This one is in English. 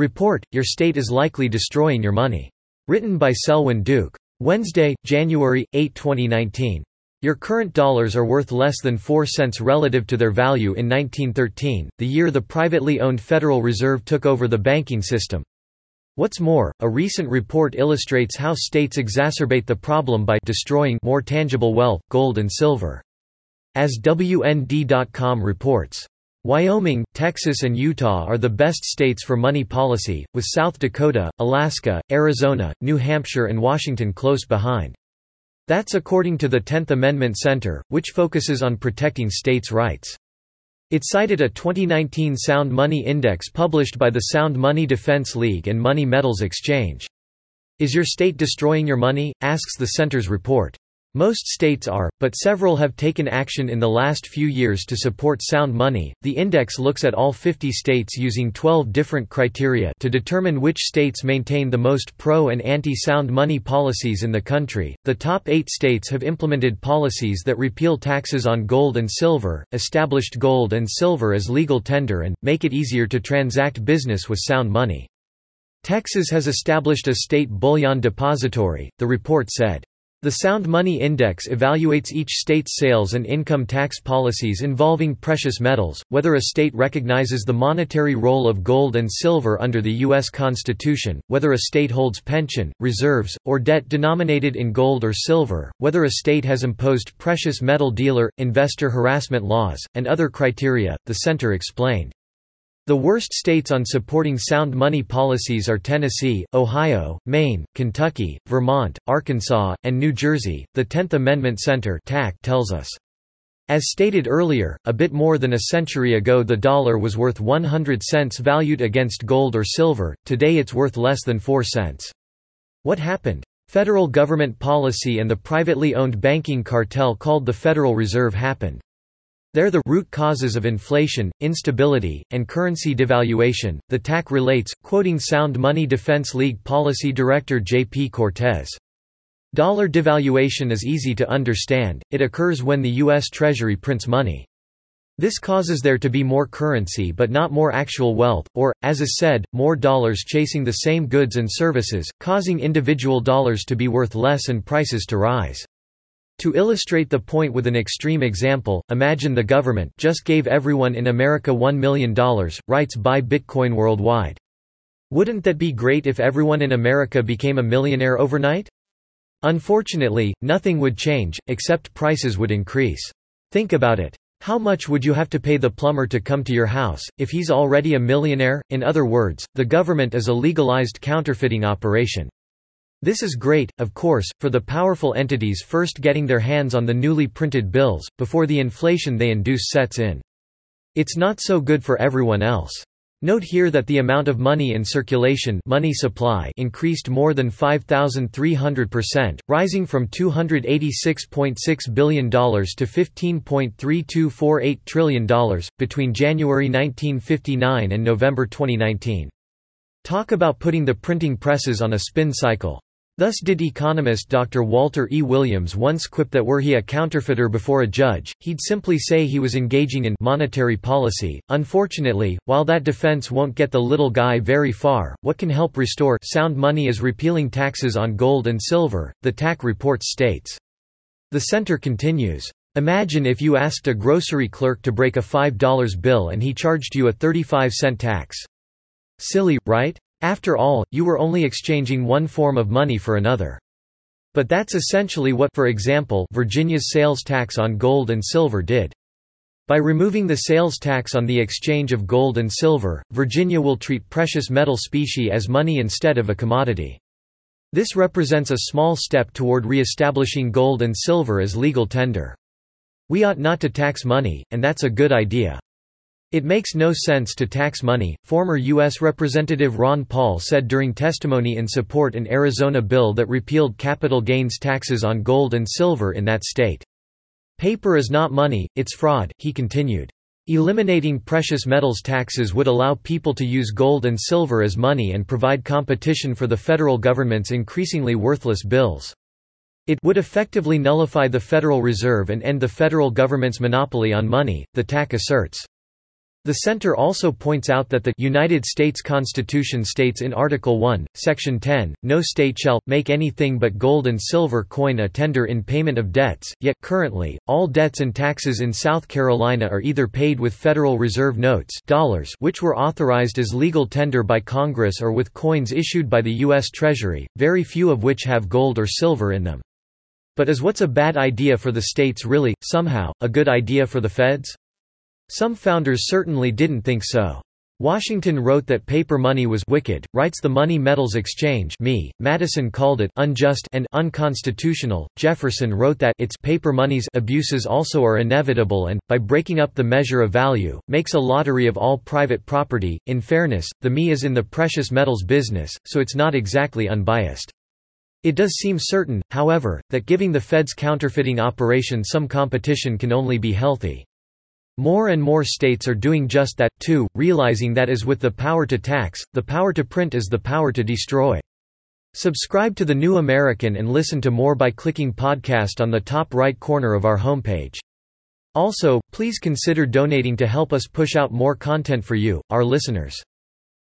Report, Your State is Likely Destroying Your Money. Written by Selwyn Duke. Wednesday, January 8, 2019. Your current dollars are worth less than 4 cents relative to their value in 1913, the year the privately owned Federal Reserve took over the banking system. What's more, a recent report illustrates how states exacerbate the problem by destroying more tangible wealth, gold and silver. As WND.com reports, Wyoming, Texas and Utah are the best states for money policy, with South Dakota, Alaska, Arizona, New Hampshire and Washington close behind. That's according to the Tenth Amendment Center, which focuses on protecting states' rights. It cited a 2019 Sound Money Index published by the Sound Money Defense League and Money Metals Exchange. Is your state destroying your money? asks the center's report. Most states are, but several have taken action in the last few years to support sound money. The index looks at all 50 states using 12 different criteria to determine which states maintain the most pro and anti sound money policies in the country. The top eight states have implemented policies that repeal taxes on gold and silver, established gold and silver as legal tender, and make it easier to transact business with sound money. Texas has established a state bullion depository, the report said. The Sound Money Index evaluates each state's sales and income tax policies involving precious metals, whether a state recognizes the monetary role of gold and silver under the U.S. Constitution, whether a state holds pension, reserves, or debt denominated in gold or silver, whether a state has imposed precious metal dealer, investor harassment laws, and other criteria, the center explained. The worst states on supporting sound money policies are Tennessee, Ohio, Maine, Kentucky, Vermont, Arkansas, and New Jersey, the Tenth Amendment Center tells us. As stated earlier, a bit more than a century ago the dollar was worth 100 cents valued against gold or silver, today it's worth less than 4 cents. What happened? Federal government policy and the privately owned banking cartel called the Federal Reserve happened. They're the root causes of inflation, instability, and currency devaluation, the TAC relates, quoting Sound Money Defense League Policy Director J.P. Cortez. Dollar devaluation is easy to understand, it occurs when the U.S. Treasury prints money. This causes there to be more currency but not more actual wealth, or, as is said, more dollars chasing the same goods and services, causing individual dollars to be worth less and prices to rise. To illustrate the point with an extreme example, imagine the government just gave everyone in America $1 million, rights buy Bitcoin worldwide. Wouldn't that be great if everyone in America became a millionaire overnight? Unfortunately, nothing would change, except prices would increase. Think about it. How much would you have to pay the plumber to come to your house, if he's already a millionaire? In other words, the government is a legalized counterfeiting operation. This is great, of course, for the powerful entities first getting their hands on the newly printed bills, before the inflation they induce sets in. It's not so good for everyone else. Note here that the amount of money in circulation money supply increased more than 5,300%, rising from $286.6 billion to $15.3248 trillion, between January 1959 and November 2019. Talk about putting the printing presses on a spin cycle. Thus did economist Dr. Walter E. Williams once quip that were he a counterfeiter before a judge, he'd simply say he was engaging in monetary policy. Unfortunately, while that defense won't get the little guy very far, what can help restore sound money is repealing taxes on gold and silver, the TAC report states. The center continues. Imagine if you asked a grocery clerk to break a $5 bill and he charged you a 35 cent tax. Silly, right? After all, you were only exchanging one form of money for another. But that's essentially what for example, Virginia's sales tax on gold and silver did. By removing the sales tax on the exchange of gold and silver, Virginia will treat precious metal specie as money instead of a commodity. This represents a small step toward re-establishing gold and silver as legal tender. We ought not to tax money, and that's a good idea. It makes no sense to tax money, former U.S. Representative Ron Paul said during testimony in support an Arizona bill that repealed capital gains taxes on gold and silver in that state. Paper is not money, it's fraud, he continued. Eliminating precious metals taxes would allow people to use gold and silver as money and provide competition for the federal government's increasingly worthless bills. It would effectively nullify the Federal Reserve and end the federal government's monopoly on money, the TAC asserts. The Center also points out that the United States Constitution states in Article 1, Section 10, no state shall, make anything but gold and silver coin a tender in payment of debts, yet, currently, all debts and taxes in South Carolina are either paid with Federal Reserve notes dollars which were authorized as legal tender by Congress or with coins issued by the U.S. Treasury, very few of which have gold or silver in them. But is what's a bad idea for the states really, somehow, a good idea for the feds? Some founders certainly didn't think so. Washington wrote that paper money was wicked, writes the Money Metals Exchange me. Madison called it unjust and unconstitutional. Jefferson wrote that its paper money's abuses also are inevitable and, by breaking up the measure of value, makes a lottery of all private property. In fairness, the me is in the precious metals business, so it's not exactly unbiased. It does seem certain, however, that giving the Fed's counterfeiting operation some competition can only be healthy. More and more states are doing just that, too, realizing that as with the power to tax, the power to print is the power to destroy. Subscribe to The New American and listen to more by clicking podcast on the top right corner of our homepage. Also, please consider donating to help us push out more content for you, our listeners.